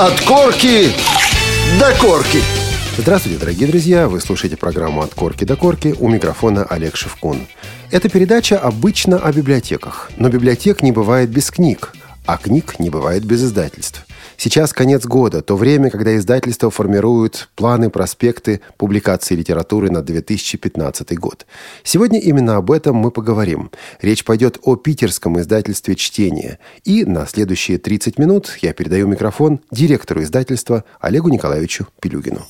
От корки до корки. Здравствуйте, дорогие друзья! Вы слушаете программу «От корки до корки» у микрофона Олег Шевкун. Эта передача обычно о библиотеках, но библиотек не бывает без книг, а книг не бывает без издательств. Сейчас конец года, то время, когда издательства формируют планы, проспекты публикации литературы на 2015 год. Сегодня именно об этом мы поговорим. Речь пойдет о питерском издательстве «Чтение». И на следующие 30 минут я передаю микрофон директору издательства Олегу Николаевичу Пилюгину.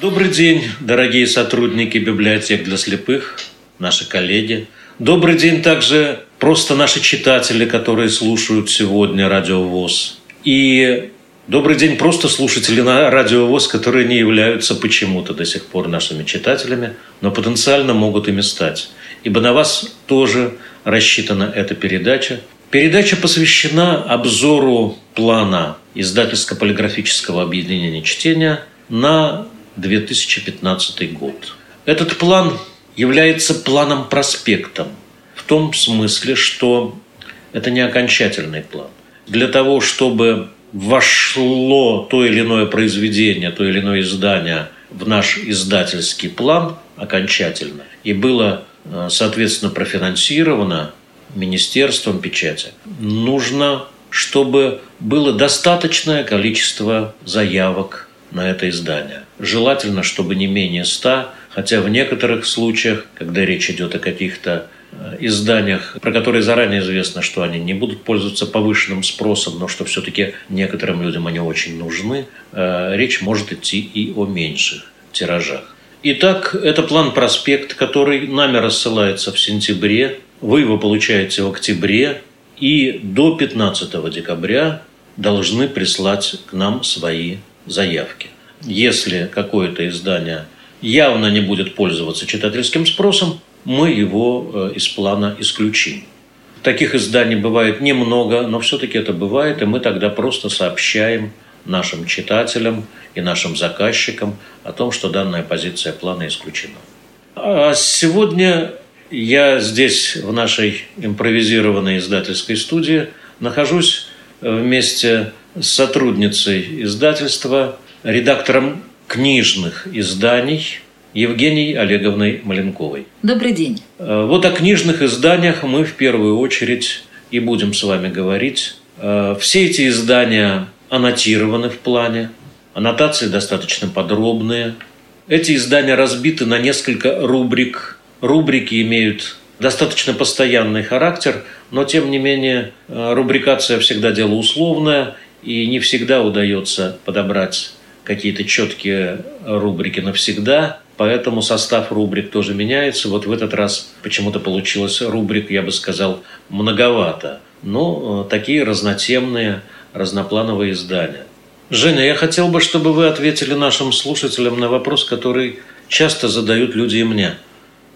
Добрый день, дорогие сотрудники библиотек для слепых, наши коллеги. Добрый день также просто наши читатели, которые слушают сегодня Радио ВОЗ. И добрый день просто слушатели на Радио ВОЗ, которые не являются почему-то до сих пор нашими читателями, но потенциально могут ими стать. Ибо на вас тоже рассчитана эта передача. Передача посвящена обзору плана издательско-полиграфического объединения чтения на 2015 год. Этот план является планом-проспектом в том смысле, что это не окончательный план для того, чтобы вошло то или иное произведение, то или иное издание в наш издательский план окончательно и было, э, соответственно, профинансировано Министерством печати, нужно, чтобы было достаточное количество заявок на это издание. Желательно, чтобы не менее ста, хотя в некоторых случаях, когда речь идет о каких-то изданиях, про которые заранее известно, что они не будут пользоваться повышенным спросом, но что все-таки некоторым людям они очень нужны, э, речь может идти и о меньших тиражах. Итак, это план-проспект, который нами рассылается в сентябре. Вы его получаете в октябре. И до 15 декабря должны прислать к нам свои заявки. Если какое-то издание явно не будет пользоваться читательским спросом, мы его э, из плана исключим. Таких изданий бывает немного, но все-таки это бывает, и мы тогда просто сообщаем нашим читателям и нашим заказчикам о том, что данная позиция плана исключена. А сегодня я здесь, в нашей импровизированной издательской студии, нахожусь э, вместе с сотрудницей издательства, редактором книжных изданий – Евгенией Олеговной Маленковой. Добрый день. Э, вот о книжных изданиях мы в первую очередь и будем с вами говорить. Э, все эти издания аннотированы в плане, аннотации достаточно подробные. Эти издания разбиты на несколько рубрик. Рубрики имеют достаточно постоянный характер, но тем не менее э, рубрикация всегда дело условное, и не всегда удается подобрать какие-то четкие рубрики навсегда. Поэтому состав рубрик тоже меняется. Вот в этот раз почему-то получилось рубрик, я бы сказал, многовато. Но э, такие разнотемные, разноплановые издания. Женя, я хотел бы, чтобы вы ответили нашим слушателям на вопрос, который часто задают люди и мне.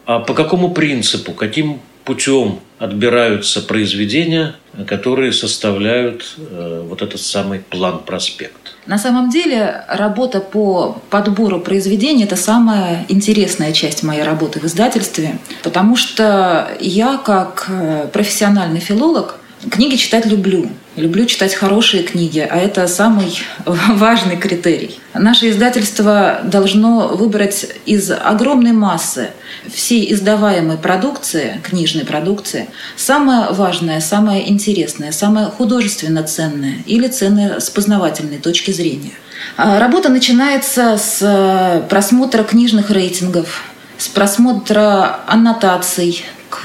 А по какому принципу, каким путем отбираются произведения, которые составляют э, вот этот самый план-проспект? На самом деле работа по подбору произведений – это самая интересная часть моей работы в издательстве, потому что я, как э, профессиональный филолог, книги читать люблю. Люблю читать хорошие книги, а это самый важный критерий. Наше издательство должно выбрать из огромной массы всей издаваемой продукции, книжной продукции, самое важное, самое интересное, самое художественно ценное или ценное с познавательной точки зрения. А работа начинается с э, просмотра книжных рейтингов, с просмотра аннотаций к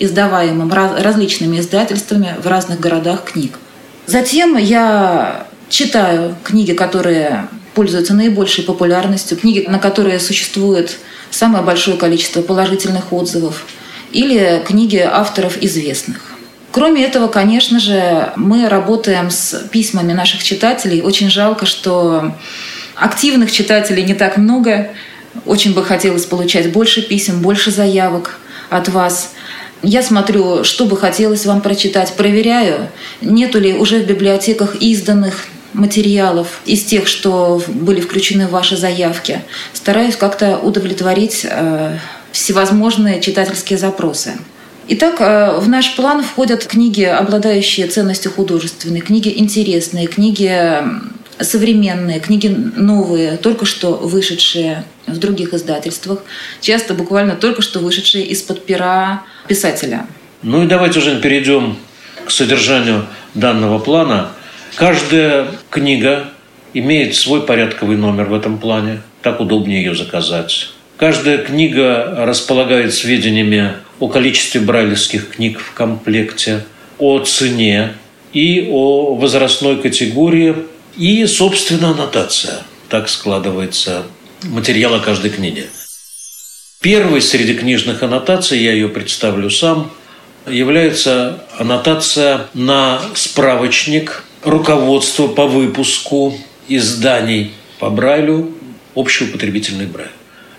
издаваемым различными издательствами в разных городах книг. Затем я читаю книги, которые пользуются наибольшей популярностью, книги, на которые существует самое большое количество положительных отзывов, или книги авторов известных. Кроме этого, конечно же, мы работаем с письмами наших читателей. Очень жалко, что активных читателей не так много. Очень бы хотелось получать больше писем, больше заявок от вас. Я смотрю, что бы хотелось вам прочитать, проверяю, нету ли уже в библиотеках изданных материалов из тех, что были включены в ваши заявки. Стараюсь как-то удовлетворить э, всевозможные читательские запросы. Итак, э, в наш план входят книги, обладающие ценностью художественной, книги интересные, книги современные, книги новые, только что вышедшие в других издательствах, часто буквально только что вышедшие из-под пера писателя. Ну и давайте уже перейдем к содержанию данного плана. Каждая книга имеет свой порядковый номер в этом плане. Так удобнее ее заказать. Каждая книга располагает сведениями о количестве брайлевских книг в комплекте, о цене и о возрастной категории и, собственно, аннотация. Так складывается материал о каждой книге. Первой среди книжных аннотаций, я ее представлю сам, является аннотация на справочник руководство по выпуску изданий по Брайлю «Общеупотребительный Брайль».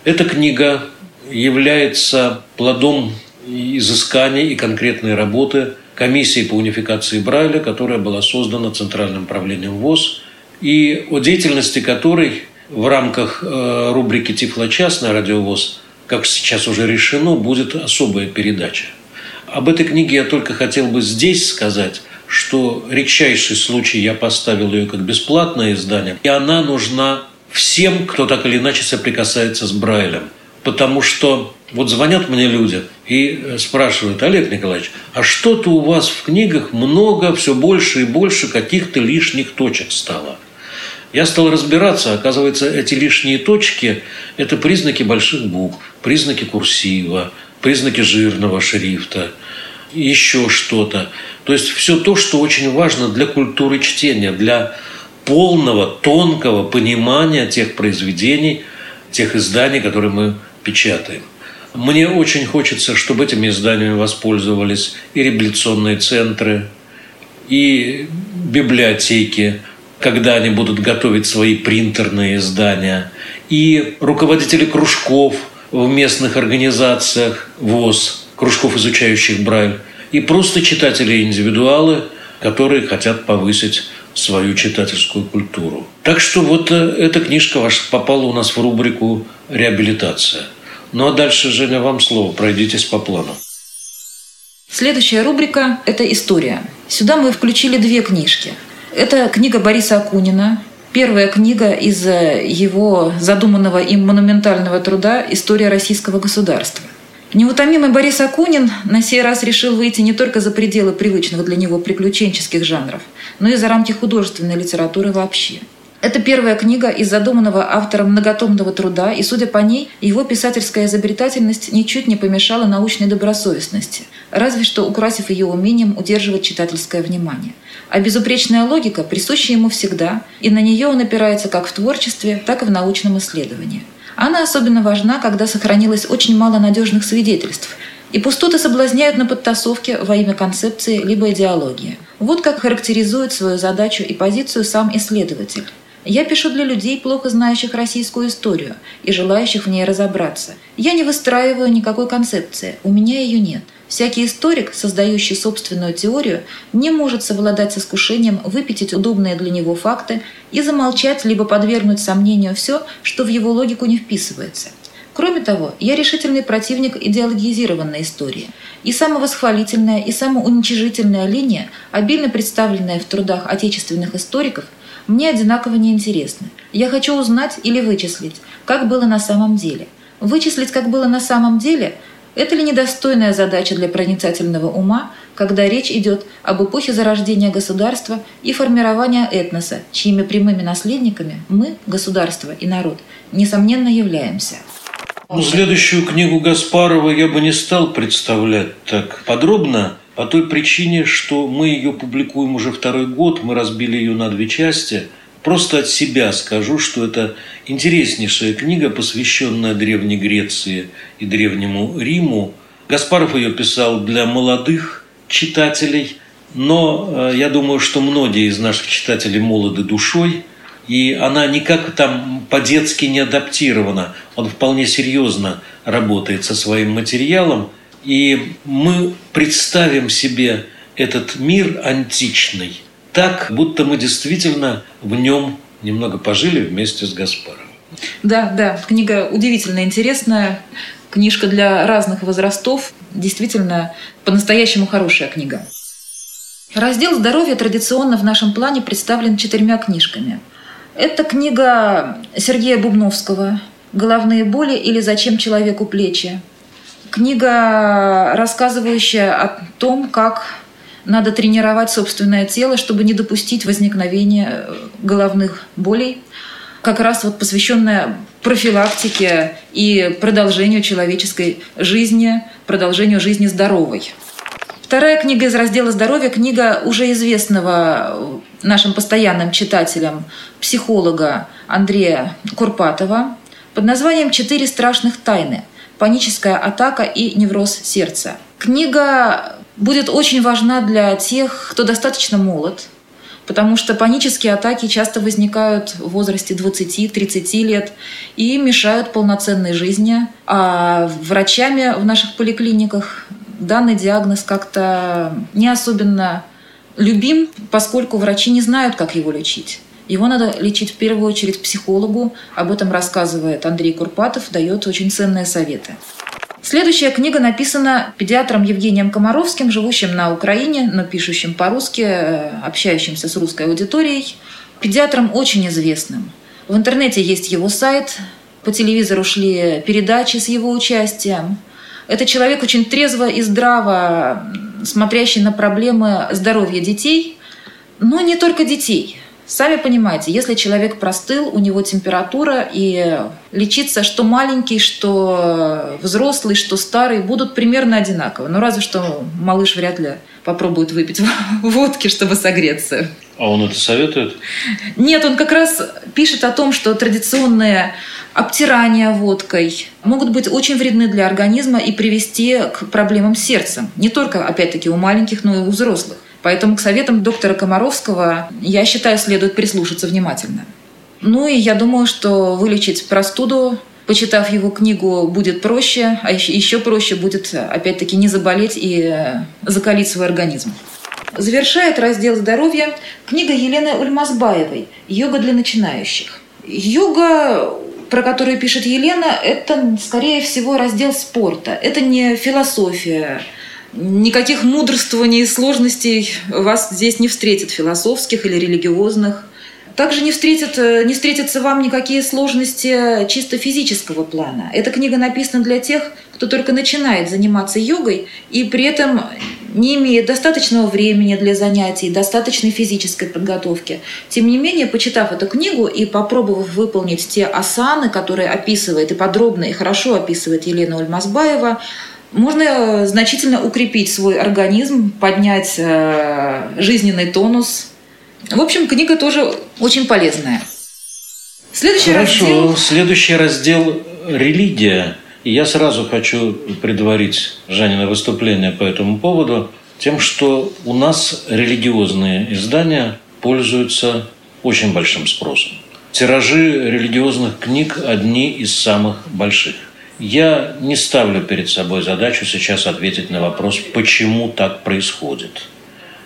Эта книга является плодом изысканий и конкретной работы комиссии по унификации Брайля, которая была создана Центральным правлением ВОЗ, и о деятельности которой в рамках э, рубрики «Тифлочас» на радиовоз, как сейчас уже решено, будет особая передача. Об этой книге я только хотел бы здесь сказать, что редчайший случай я поставил ее как бесплатное издание, и она нужна всем, кто так или иначе соприкасается с Брайлем. Потому что вот звонят мне люди и э, спрашивают, Олег Николаевич, а что-то у вас в книгах много, все больше и больше каких-то лишних точек стало. Я стал разбираться, оказывается, эти лишние точки – это признаки больших букв, признаки курсива, признаки жирного шрифта, еще что-то. То есть все то, что очень важно для культуры чтения, для полного, тонкого понимания тех произведений, тех изданий, которые мы печатаем. Мне очень хочется, чтобы этими изданиями воспользовались и реабилитационные центры, и библиотеки, когда они будут готовить свои принтерные издания, и руководители кружков в местных организациях ВОЗ, кружков, изучающих Брайль, и просто читатели-индивидуалы, которые хотят повысить свою читательскую культуру. Так что вот э, эта книжка ваша попала у нас в рубрику «Реабилитация». Ну а дальше, Женя, вам слово. Пройдитесь по плану. Следующая рубрика – это история. Сюда мы включили две книжки. Это книга Бориса Акунина, первая книга из э, его задуманного им монументального труда «История российского государства». Неутомимый Борис Акунин на сей раз решил выйти не только за пределы привычных для него приключенческих жанров, но и за рамки художественной литературы вообще – это первая книга из задуманного автором многотомного труда, и, судя по ней, его писательская изобретательность ничуть не помешала научной добросовестности, разве что украсив ее умением удерживать читательское внимание. А безупречная логика присуща ему всегда, и на нее он опирается как в творчестве, так и в научном исследовании. Она особенно важна, когда сохранилось очень мало надежных свидетельств, и пустоты соблазняют на подтасовке во имя концепции либо идеологии. Вот как характеризует свою задачу и позицию сам исследователь. Я пишу для людей, плохо знающих российскую историю и желающих в ней разобраться. Я не выстраиваю никакой концепции, у меня ее нет. Всякий историк, создающий собственную теорию, не может совладать с искушением выпятить удобные для него факты и замолчать либо подвергнуть сомнению все, что в его логику не вписывается. Кроме того, я решительный противник идеологизированной истории. И самовосхвалительная, и самоуничижительная линия, обильно представленная в трудах отечественных историков – мне одинаково неинтересны. Я хочу узнать или вычислить, как было на самом деле. Вычислить, как было на самом деле – это ли недостойная задача для проницательного ума, когда речь идет об эпохе зарождения государства и формирования этноса, чьими прямыми наследниками мы, государство и народ, несомненно являемся? Ну, следующую книгу Гаспарова я бы не стал представлять так подробно, по той причине, что мы ее публикуем уже второй год, мы разбили ее на две части. Просто от себя скажу, что это интереснейшая книга, посвященная Древней Греции и Древнему Риму. Гаспаров ее писал для молодых читателей, но э, я думаю, что многие из наших читателей молоды душой, и она никак там по-детски не адаптирована. Он вполне серьезно работает со своим материалом – и мы представим себе этот мир античный так, будто мы действительно в нем немного пожили вместе с Гаспаром. Да, да, книга удивительно интересная. книжка для разных возрастов. Действительно, по-настоящему хорошая книга. Раздел «Здоровье» традиционно в нашем плане представлен четырьмя книжками. Это книга Сергея Бубновского «Головные боли или зачем человеку плечи». Книга, рассказывающая о том, как надо тренировать собственное тело, чтобы не допустить возникновения головных болей. Как раз вот посвященная профилактике и продолжению человеческой жизни, продолжению жизни здоровой. Вторая книга из раздела «Здоровье» – книга уже известного нашим постоянным читателям психолога Андрея Курпатова под названием «Четыре страшных тайны. Паническая атака и невроз сердца». Книга будет очень важна для тех, кто достаточно молод, потому что панические атаки часто возникают в возрасте 20-30 лет и мешают полноценной жизни. А врачами в наших поликлиниках данный диагноз как-то не особенно любим, поскольку врачи не знают, как его лечить. Его надо лечить в первую очередь психологу. Об этом рассказывает Андрей Курпатов, дает очень ценные советы. Следующая книга написана педиатром Евгением Комаровским, живущим на Украине, но пишущим по-русски, э, общающимся с русской аудиторией. Педиатром очень известным. В интернете есть его сайт, по телевизору шли передачи с его участием – это человек очень трезво и здраво смотрящий на проблемы здоровья детей, но не только детей. Сами понимаете, если человек простыл, у него температура, и лечиться что маленький, что взрослый, что старый будут примерно одинаково. Но разве что малыш вряд ли попробует выпить водки, чтобы согреться. А он это советует? Нет, он как раз пишет о том, что традиционные обтирания водкой могут быть очень вредны для организма и привести к проблемам с сердцем. Не только, опять-таки, у маленьких, но и у взрослых. Поэтому к советам доктора Комаровского, я считаю, следует прислушаться внимательно. Ну и я думаю, что вылечить простуду, почитав его книгу, будет проще, а еще проще будет, опять-таки, не заболеть и закалить свой организм. Завершает раздел здоровья книга Елены Ульмазбаевой «Йога для начинающих». Йога про которую пишет Елена, это, скорее всего, раздел спорта. Это не философия. Никаких мудрствований и сложностей вас здесь не встретит, философских или религиозных. Также не, встретят, не встретятся вам никакие сложности чисто физического плана. Эта книга написана для тех, кто только начинает заниматься йогой и при этом не имеет достаточного времени для занятий, достаточной физической подготовки. Тем не менее, почитав эту книгу и попробовав выполнить те асаны, которые описывает и подробно и хорошо описывает Елена Ульмазбаева, можно значительно укрепить свой организм, поднять э, жизненный тонус. В общем, книга тоже очень полезная. Следующий Хорошо. раздел... Следующий раздел – религия. И я сразу хочу предварить Жанина выступление по этому поводу тем, что у нас религиозные издания пользуются очень большим спросом. Тиражи религиозных книг одни из самых больших. Я не ставлю перед собой задачу сейчас ответить на вопрос, почему так происходит.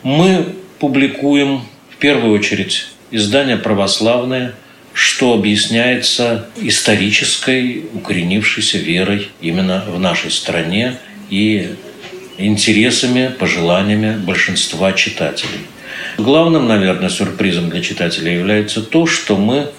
Мы публикуем в первую очередь издания православные – что объясняется исторической укоренившейся верой именно в нашей стране и интересами, пожеланиями большинства читателей. Главным, наверное, сюрпризом для читателей является то, что мы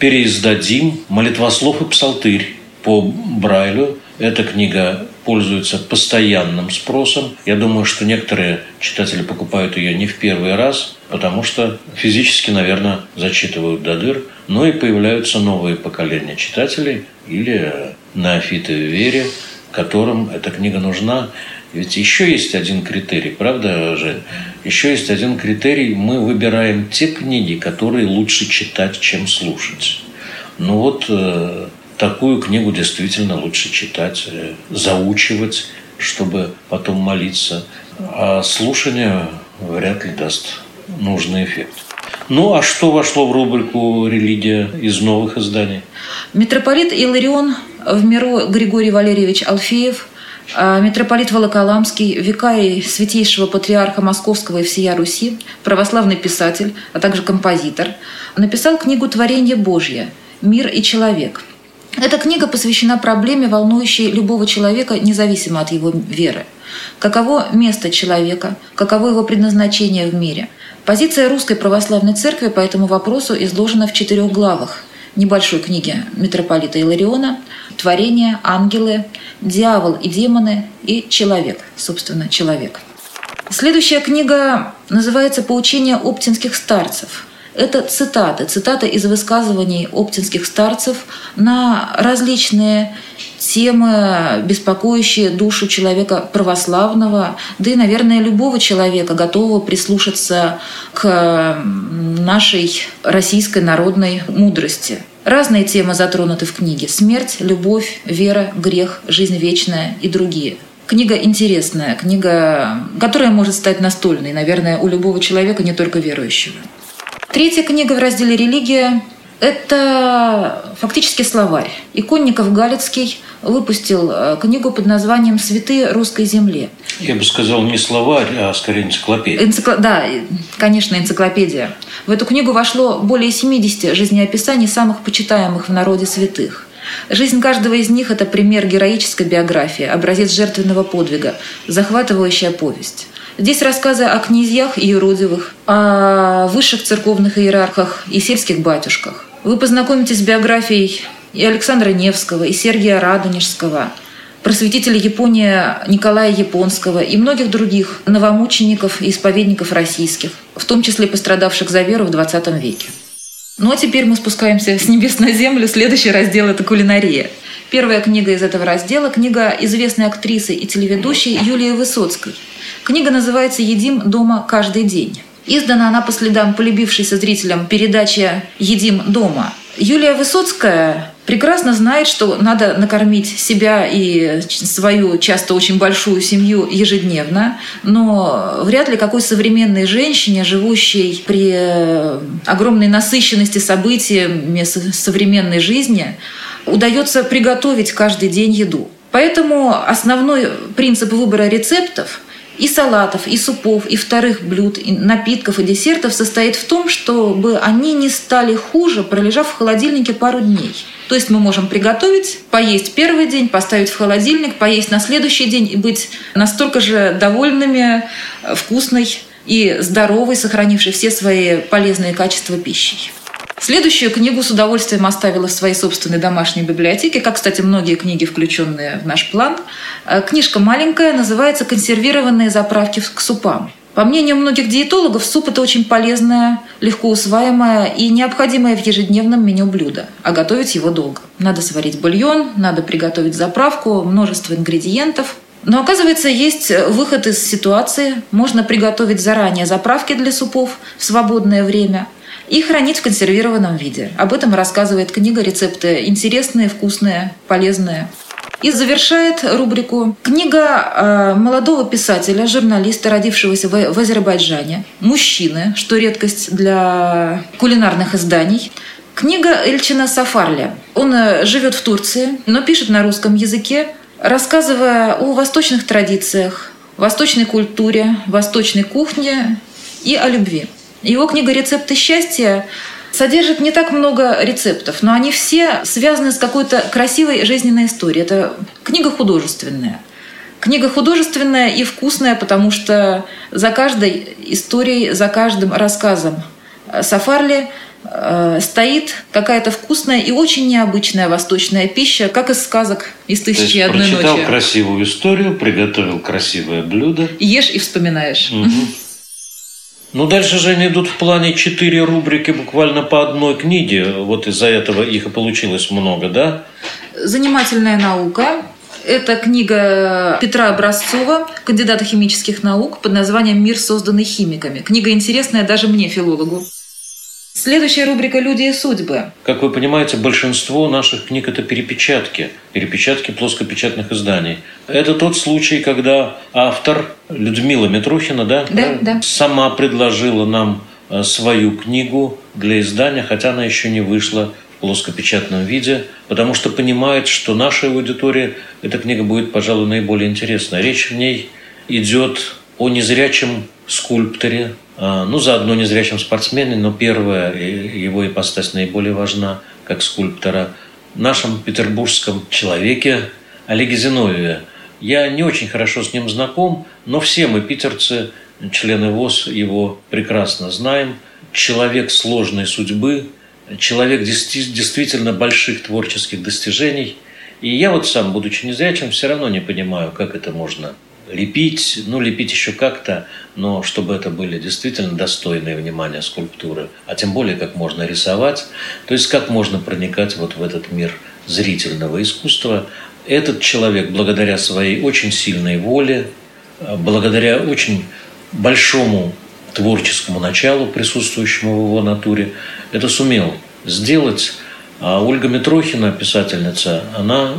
переиздадим молитвослов и псалтырь по Брайлю. Эта книга пользуется постоянным спросом. Я думаю, что некоторые читатели покупают ее не в первый раз, потому что физически, наверное, зачитывают до дыр, но и появляются новые поколения читателей или неофиты в вере, которым эта книга нужна. Ведь еще есть один критерий, правда же? Еще есть один критерий. Мы выбираем те книги, которые лучше читать, чем слушать. Ну вот э, такую книгу действительно лучше читать, э, заучивать, чтобы потом молиться. А слушание вряд ли даст нужный эффект. Ну, а что вошло в рубрику «Религия» из новых изданий? Митрополит Иларион в миру Григорий Валерьевич Алфеев, а митрополит Волоколамский, викарий святейшего патриарха Московского и всея Руси, православный писатель, а также композитор, написал книгу «Творение Божье. Мир и человек». Эта книга посвящена проблеме, волнующей любого человека, независимо от его веры. Каково место человека, каково его предназначение в мире. Позиция Русской Православной Церкви по этому вопросу изложена в четырех главах небольшой книге митрополита Илариона «Творение», «Ангелы», «Дьявол и демоны» и «Человек», собственно, «Человек». Следующая книга называется «Поучение оптинских старцев». Это цитаты, цитаты из высказываний оптинских старцев на различные темы, беспокоящие душу человека православного, да и, наверное, любого человека, готового прислушаться к нашей российской народной мудрости. Разные темы затронуты в книге. Смерть, любовь, вера, грех, жизнь вечная и другие. Книга интересная, книга, которая может стать настольной, наверное, у любого человека, не только верующего. Третья книга в разделе «Религия» – это фактически словарь. Иконников Галицкий выпустил э, книгу под названием «Святые русской земли». Я бы сказал не словарь, а скорее энциклопедия. Энцикло... Да, конечно, энциклопедия. В эту книгу вошло более 70 жизнеописаний самых почитаемых в народе святых. Жизнь каждого из них – это пример героической биографии, образец жертвенного подвига, захватывающая повесть. Здесь рассказы о князьях и юродивых, о высших церковных иерархах и сельских батюшках. Вы познакомитесь с биографией и Александра Невского, и Сергия Радонежского, просветителя Японии Николая Японского и многих других новомучеников и исповедников российских, в том числе пострадавших за веру в XX веке. Ну а теперь мы спускаемся с небес на землю. Следующий раздел – это кулинария. Первая книга из этого раздела – книга известной актрисы и телеведущей Юлии Высоцкой – Книга называется «Едим дома каждый день». Издана она по следам полюбившейся зрителям передачи «Едим дома». Юлия Высоцкая прекрасно знает, что надо накормить себя и свою часто очень большую семью ежедневно, но вряд ли какой современной женщине, живущей при огромной насыщенности событиями современной жизни, удается приготовить каждый день еду. Поэтому основной принцип выбора рецептов – и салатов, и супов, и вторых блюд, и напитков, и десертов состоит в том, чтобы они не стали хуже, пролежав в холодильнике пару дней. То есть мы можем приготовить, поесть первый день, поставить в холодильник, поесть на следующий день и быть настолько же довольными, э, вкусной и здоровой, сохранившей все свои полезные качества пищей. Следующую книгу с удовольствием оставила в своей собственной домашней библиотеке, как, кстати, многие книги, включенные в наш план. Э, книжка маленькая, называется «Консервированные заправки к супам». По мнению многих диетологов, суп – это очень полезное, легко усваиваемое и необходимое в ежедневном меню блюдо, а готовить его долго. Надо сварить бульон, надо приготовить заправку, множество ингредиентов. Но оказывается, есть выход из ситуации. Можно приготовить заранее заправки для супов в свободное время – и хранить в консервированном виде. Об этом рассказывает книга «Рецепты интересные, вкусные, полезные». И завершает рубрику книга э, молодого писателя, журналиста, родившегося в, Азербайджане, мужчины, что редкость для кулинарных изданий. Книга Эльчина Сафарля. Он э, живет в Турции, но пишет на русском языке, рассказывая о восточных традициях, восточной культуре, восточной кухне и о любви. Его книга «Рецепты счастья» содержит не так много рецептов, но они все связаны с какой-то красивой жизненной историей. Это книга художественная. Книга художественная и вкусная, потому что за каждой историей, за каждым рассказом Сафарли э, стоит какая-то вкусная и очень необычная восточная пища, как из сказок из «Тысячи и одной ночи». прочитал красивую историю, приготовил красивое блюдо. Ешь и вспоминаешь. Угу. Ну, дальше же они идут в плане четыре рубрики буквально по одной книге. Вот из-за этого их и получилось много, да? Занимательная наука. Это книга Петра Образцова, кандидата химических наук, под названием «Мир, созданный химиками». Книга интересная даже мне, филологу. Следующая рубрика «Люди и судьбы». Как вы понимаете, большинство наших книг – это перепечатки. Перепечатки плоскопечатных изданий. Это тот случай, когда автор Людмила Митрухина да, да, да. сама предложила нам э, свою книгу для издания, хотя она еще не вышла в плоскопечатном виде, потому что понимает, что нашей аудитории эта книга будет, пожалуй, наиболее интересна. Речь в ней идет о незрячем скульпторе, ну, заодно незрячем спортсмене, но первая его ипостась наиболее важна, как скульптора, нашем петербургском человеке Олеге Зиновьеве. Я не очень хорошо с ним знаком, но все мы, питерцы, члены ВОЗ, его прекрасно знаем. Человек сложной судьбы, человек действительно больших творческих достижений. И я вот сам, будучи незрячим, все равно не понимаю, как это можно лепить, ну, лепить еще как-то, но чтобы это были действительно достойные внимания скульптуры, а тем более, как можно рисовать, то есть как можно проникать вот в этот мир зрительного искусства. Этот человек, благодаря своей очень сильной воле, благодаря очень большому творческому началу, присутствующему в его натуре, это сумел сделать. А Ольга Митрохина, писательница, она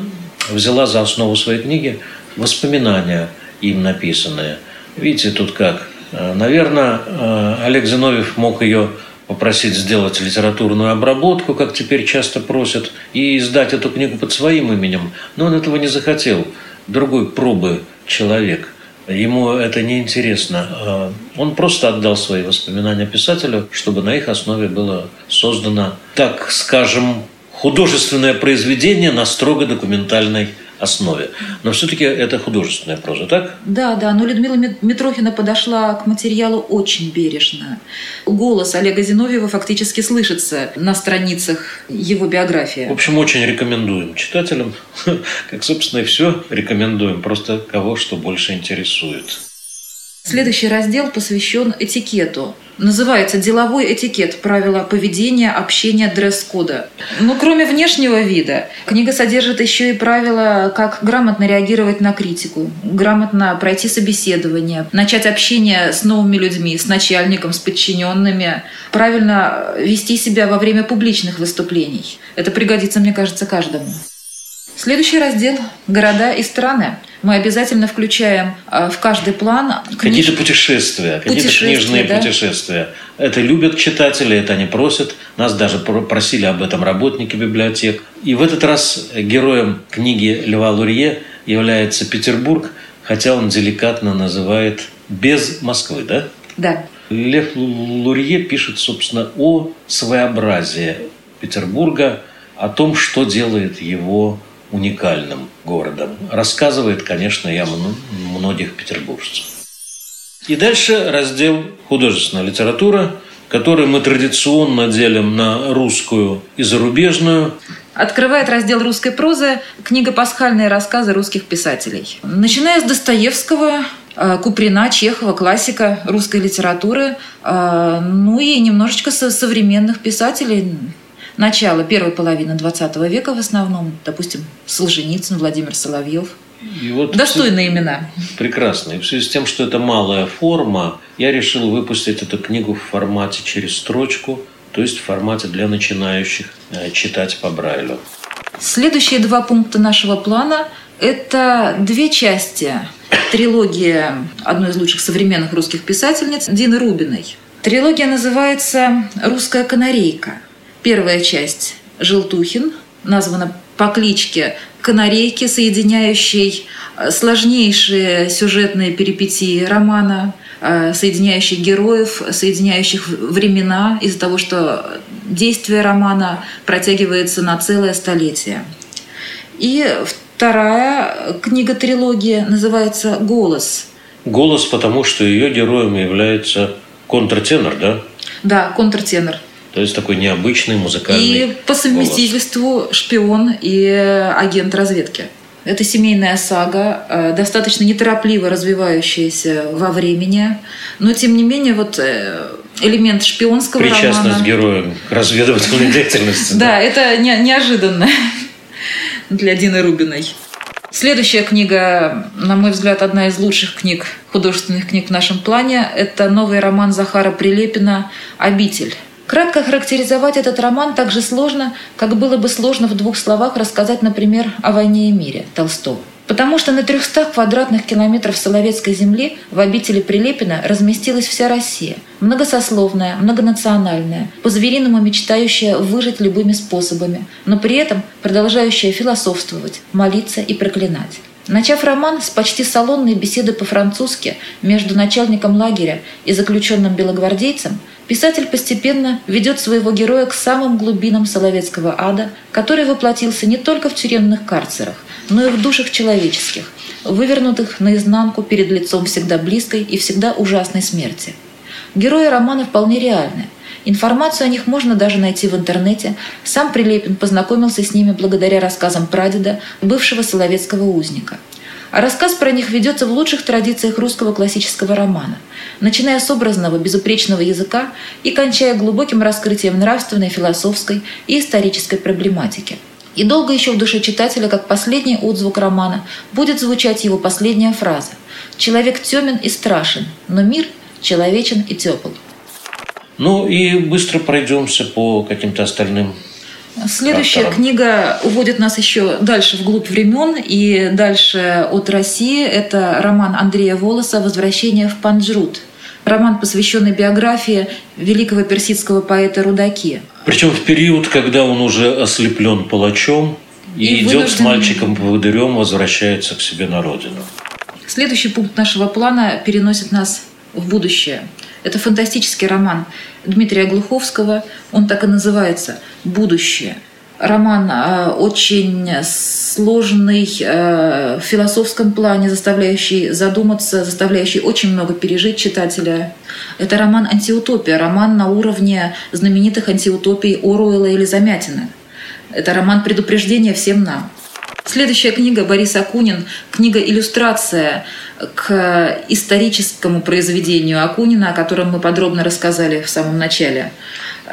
взяла за основу своей книги воспоминания – им написанное. Видите, тут как. Э, Наверное, э, Олег Зиновьев мог ее попросить сделать литературную обработку, как теперь часто просят, и издать эту книгу под своим именем. Но он этого не захотел. Другой пробы человек. Ему это не интересно. Э, он просто отдал свои воспоминания писателю, чтобы на их основе было создано, так скажем, художественное произведение на строго документальной основе. Но все-таки это художественная проза, так? Да, да. Но Людмила Митрохина подошла к материалу очень бережно. Голос Олега Зиновьева фактически слышится на страницах его биографии. В общем, очень рекомендуем читателям. Как, собственно, и все рекомендуем. Просто кого что больше интересует. Следующий раздел посвящен этикету. Называется «Деловой этикет. Правила поведения, общения, дресс-кода». Но кроме внешнего вида, книга содержит еще и правила, как грамотно реагировать на критику, грамотно пройти собеседование, начать общение с новыми людьми, с начальником, с подчиненными, правильно вести себя во время публичных выступлений. Это пригодится, мне кажется, каждому. Следующий раздел – города и страны. Мы обязательно включаем а, в каждый план книж... какие-то путешествия, какие-то книжные да? путешествия. Это любят читатели, это они просят. Нас даже просили об этом работники библиотек. И в этот раз героем книги Льва Лурье является Петербург, хотя он деликатно называет без Москвы, да? Да. Лев Лурье пишет, собственно, о своеобразии Петербурга, о том, что делает его уникальным городом. Рассказывает, конечно, я многих петербуржцев. И дальше раздел «Художественная литература», который мы традиционно делим на русскую и зарубежную. Открывает раздел русской прозы книга «Пасхальные рассказы русских писателей». Начиная с Достоевского, э, Куприна, Чехова, классика русской литературы, э, ну и немножечко современных писателей, начала первой половины XX века в основном, допустим, Солженицын, Владимир Соловьев. И вот Достойные имена. Прекрасно. И в связи с тем, что это малая форма, я решил выпустить эту книгу в формате через строчку, то есть в формате для начинающих э, читать по Брайлю. Следующие два пункта нашего плана – это две части трилогии одной из лучших современных русских писательниц Дины Рубиной. Трилогия называется «Русская канарейка». Первая часть – Желтухин, названа по кличке Канарейки, соединяющей э, сложнейшие сюжетные перипетии романа, э, соединяющих героев, соединяющих времена из-за того, что действие романа протягивается на целое столетие. И вторая книга трилогии называется «Голос». «Голос», потому что ее героем является контртенор, да? Да, контртенор. То есть такой необычный музыкальный И по совместительству голос. шпион и агент разведки. Это семейная сага, э, достаточно неторопливо развивающаяся во времени, но тем не менее вот э, элемент шпионского Причастность романа. героя к разведывательной деятельности. Да, это неожиданно для Дины Рубиной. Следующая книга, на мой взгляд, одна из лучших книг, художественных книг в нашем плане, это новый роман Захара Прилепина «Обитель». Кратко характеризовать этот роман так же сложно, как было бы сложно в двух словах рассказать, например, о «Войне и мире» Толстого. Потому что на 300 квадратных километров Соловецкой земли в обители Прилепина разместилась вся Россия. Многосословная, многонациональная, по-звериному мечтающая выжить любыми способами, но при этом продолжающая философствовать, молиться и проклинать. Начав роман с почти салонной беседы по-французски между начальником лагеря и заключенным белогвардейцем, Писатель постепенно ведет своего героя к самым глубинам Соловецкого ада, который воплотился не только в тюремных карцерах, но и в душах человеческих, вывернутых наизнанку перед лицом всегда близкой и всегда ужасной смерти. Герои романа вполне реальны. Информацию о них можно даже найти в интернете. Сам Прилепин познакомился с ними благодаря рассказам прадеда, бывшего соловецкого узника. А рассказ про них ведется в лучших традициях русского классического романа, начиная с образного, безупречного языка и кончая глубоким раскрытием нравственной, философской и исторической проблематики. И долго еще в душе читателя, как последний отзвук романа, будет звучать его последняя фраза «Человек темен и страшен, но мир человечен и тепл». Ну и быстро пройдемся по каким-то остальным Следующая авторам. книга уводит нас еще дальше вглубь времен и дальше от России. Это роман Андрея Волоса «Возвращение в Панджрут». Роман, посвященный биографии великого персидского поэта Рудаки. Причем в период, когда он уже ослеплен палачом и, И идет с вынужден- мальчиком-поводырем, возвращается к себе на родину. Следующий пункт нашего плана переносит нас в будущее. Это фантастический роман Дмитрия Глуховского. Он так и называется «Будущее». Роман э, очень сложный э, в философском плане, заставляющий задуматься, заставляющий очень много пережить читателя. Это роман «Антиутопия», роман на уровне знаменитых антиутопий Оруэлла или Замятина. Это роман предупреждения всем нам. Следующая книга Борис Акунин, книга «Иллюстрация» к историческому произведению Акунина, о котором мы подробно рассказали в самом начале.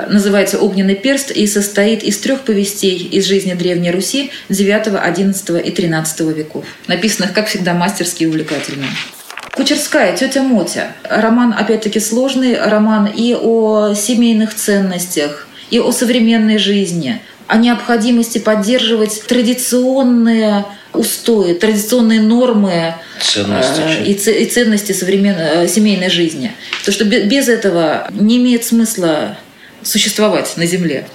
Называется «Огненный перст» и состоит из трех повестей из жизни Древней Руси IX, XI и XIII веков, написанных, как всегда, мастерски и увлекательно. Кучерская, тетя Мотя. Роман, опять-таки, сложный. Роман и о семейных ценностях, и о современной жизни, о необходимости поддерживать традиционные устои, традиционные нормы Ценности. э, и, ц- и ценности современной, э, семейной жизни. То, что бе- без этого не имеет смысла существовать на Земле.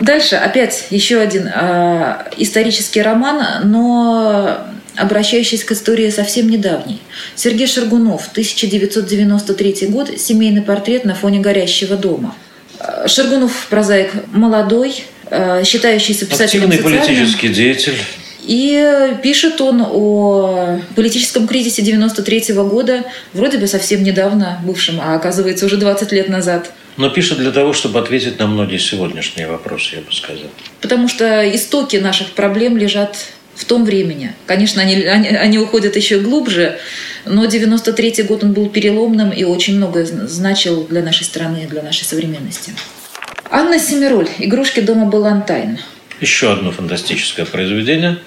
Дальше опять еще один э, исторический роман, но обращающийся к истории совсем недавней. Сергей Шаргунов, 1993 год, семейный портрет на фоне горящего дома. Э, Шаргунов прозаик молодой, считающийся писателем Активный социальным. политический деятель. И пишет он о политическом кризисе 93 года, вроде бы совсем недавно бывшем, а оказывается уже 20 лет назад. Но пишет для того, чтобы ответить на многие сегодняшние вопросы, я бы сказал. Потому что истоки наших проблем лежат в том времени. Конечно, они, они, они уходят еще глубже, но 93 год он был переломным и очень многое зн- значил для нашей страны и для нашей современности. Анна Семироль «Игрушки дома Балантайн». Еще одно фантастическое произведение.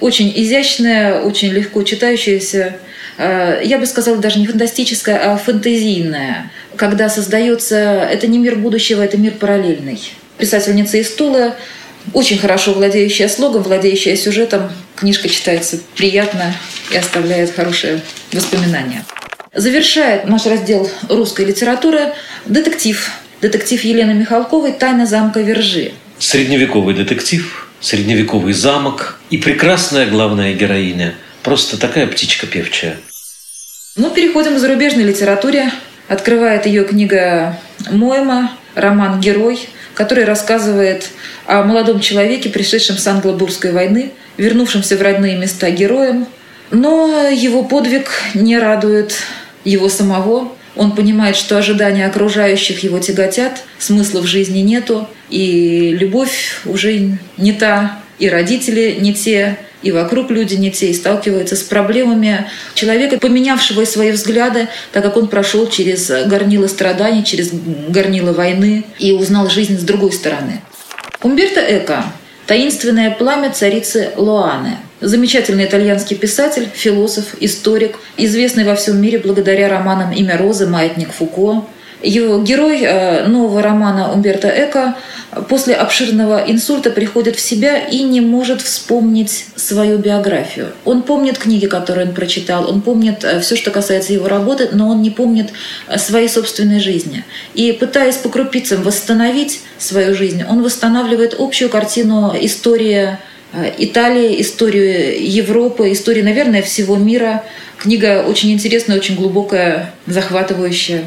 Очень изящная, очень легко читающаяся. э, Я бы сказала, даже не фантастическая, а фэнтезийная. Когда создается... Это не мир будущего, это мир параллельный. Писательница из Тулы, очень хорошо владеющая слогом, владеющая сюжетом. Книжка читается приятно и оставляет хорошие воспоминания. Завершает наш раздел русской литературы детектив. Детектив Елены Михалковой «Тайна замка Вержи». Средневековый детектив, средневековый замок и прекрасная главная героиня. Просто такая птичка певчая. Ну, переходим к зарубежной литературе. Открывает ее книга Мойма, роман «Герой», который рассказывает о молодом человеке, пришедшем с Англобурской войны, вернувшемся в родные места героем. Но его подвиг не радует его самого. Он понимает, что ожидания окружающих его тяготят, смысла в жизни нету, и любовь уже не та, и родители не те, и вокруг люди не те, и сталкиваются с проблемами человека, поменявшего свои взгляды, так как он прошел через горнило страданий, через горнило войны и узнал жизнь с другой стороны. Умберто Эко «Таинственное пламя царицы Лоаны». Замечательный итальянский писатель, философ, историк, известный во всем мире благодаря романам «Имя Розы», «Маятник Фуко». Его герой э, нового романа Умберто Эко после обширного инсульта приходит в себя и не может вспомнить свою биографию. Он помнит книги, которые он прочитал, он помнит все, что касается его работы, но он не помнит э, своей собственной жизни. И пытаясь по крупицам восстановить свою жизнь, он восстанавливает общую картину истории э, Италии, историю Европы, историю, наверное, всего мира. Книга очень интересная, очень глубокая, захватывающая.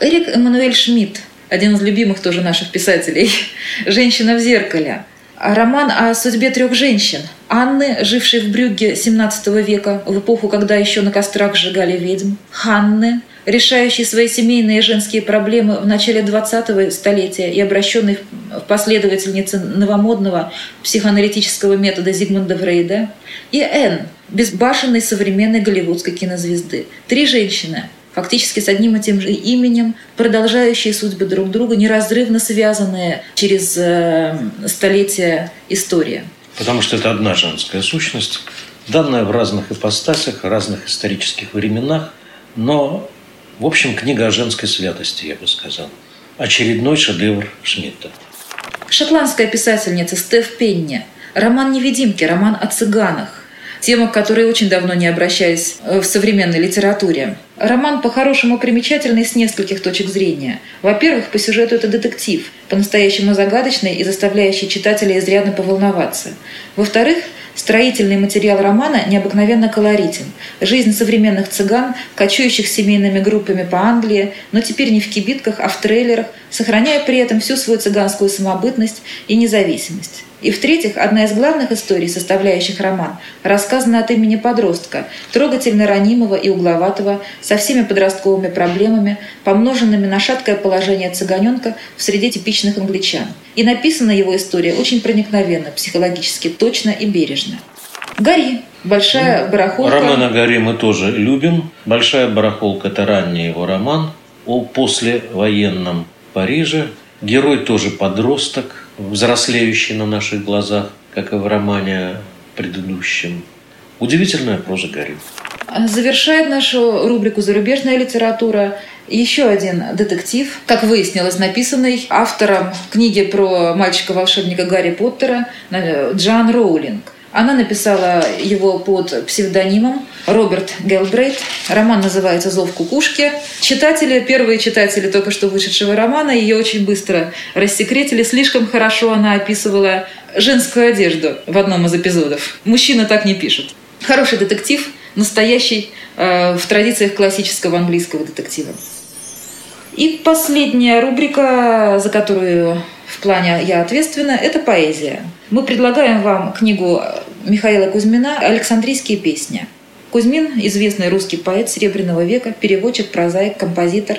Эрик Эммануэль Шмидт один из любимых тоже наших писателей, «Женщина в зеркале». Роман о судьбе трех женщин. Анны, жившей в Брюгге XVII века, в эпоху, когда еще на кострах сжигали ведьм. Ханны, решающей свои семейные и женские проблемы в начале 20-го столетия и обращенной в последовательницы новомодного психоаналитического метода Зигмунда Фрейда. И Энн, безбашенной современной голливудской кинозвезды. Три женщины, фактически с одним и тем же именем, продолжающие судьбы друг друга, неразрывно связанные через э, столетия истории. Потому что это одна женская сущность, данная в разных ипостасях, разных исторических временах, но, в общем, книга о женской святости, я бы сказал. Очередной шедевр Шмидта. Шотландская писательница Стеф Пенни. Роман «Невидимки», роман о цыганах тема, к которой очень давно не обращались э, в современной литературе. Роман по-хорошему примечательный с нескольких точек зрения. Во-первых, по сюжету это детектив, по-настоящему загадочный и заставляющий читателя изрядно поволноваться. Во-вторых, Строительный материал романа необыкновенно колоритен. Жизнь современных цыган, кочующих семейными группами по Англии, но теперь не в кибитках, а в трейлерах, сохраняя при этом всю свою цыганскую самобытность и независимость. И в-третьих, одна из главных историй, составляющих роман, рассказана от имени подростка, трогательно ранимого и угловатого, со всеми подростковыми проблемами, помноженными на шаткое положение цыганенка в среде типичных англичан. И написана его история очень проникновенно, психологически точно и бережно. «Гори» Большая ну, барахолка. Романа Гори мы тоже любим. Большая барахолка – это ранний его роман о послевоенном Париже. Герой тоже подросток, взрослеющий на наших глазах, как и в романе предыдущем. Удивительная проза Гарри. Завершает нашу рубрику «Зарубежная литература» еще один детектив, как выяснилось, написанный автором книги про мальчика-волшебника Гарри Поттера Джан Роулинг – она написала его под псевдонимом Роберт Гелбрейт. Роман называется «Зов кукушки». Читатели, первые читатели только что вышедшего романа, ее очень быстро рассекретили. Слишком хорошо она описывала женскую одежду в одном из эпизодов. Мужчина так не пишет. Хороший детектив, настоящий э, в традициях классического английского детектива. И последняя рубрика, за которую в плане «я ответственна», это поэзия. Мы предлагаем вам книгу Михаила Кузьмина «Александрийские песни». Кузьмин – известный русский поэт Серебряного века, переводчик, прозаик, композитор.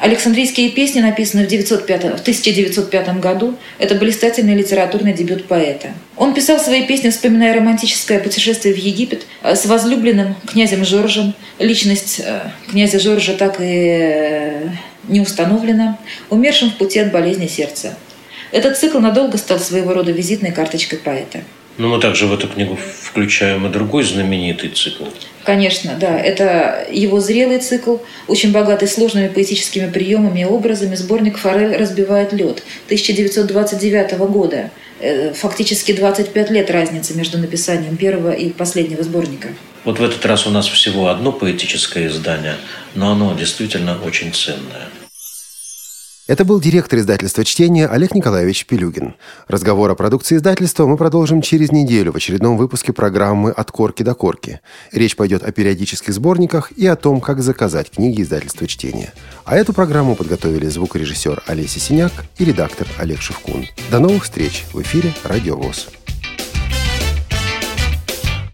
Александрийские песни написаны в, 905, в 1905 году. Это блистательный литературный дебют поэта. Он писал свои песни, вспоминая романтическое путешествие в Египет э, с возлюбленным князем Жоржем. Личность э, князя Жоржа так и э, не установлена, умершим в пути от болезни сердца. Этот цикл надолго стал своего рода визитной карточкой поэта. Но мы также в эту книгу включаем и другой знаменитый цикл. Конечно, да. Это его зрелый цикл, очень богатый сложными поэтическими приемами и образами. Сборник «Форель разбивает лед» 1929 года. Э, фактически 25 лет разницы между написанием первого и последнего сборника. Вот в этот раз у нас всего одно поэтическое издание, но оно действительно очень ценное. Это был директор издательства «Чтение» Олег Николаевич Пилюгин. Разговор о продукции издательства мы продолжим через неделю в очередном выпуске программы «От корки до корки». Речь пойдет о периодических сборниках и о том, как заказать книги издательства «Чтение». А эту программу подготовили звукорежиссер Олеся Синяк и редактор Олег Шевкун. До новых встреч в эфире «Радио ВОЗ».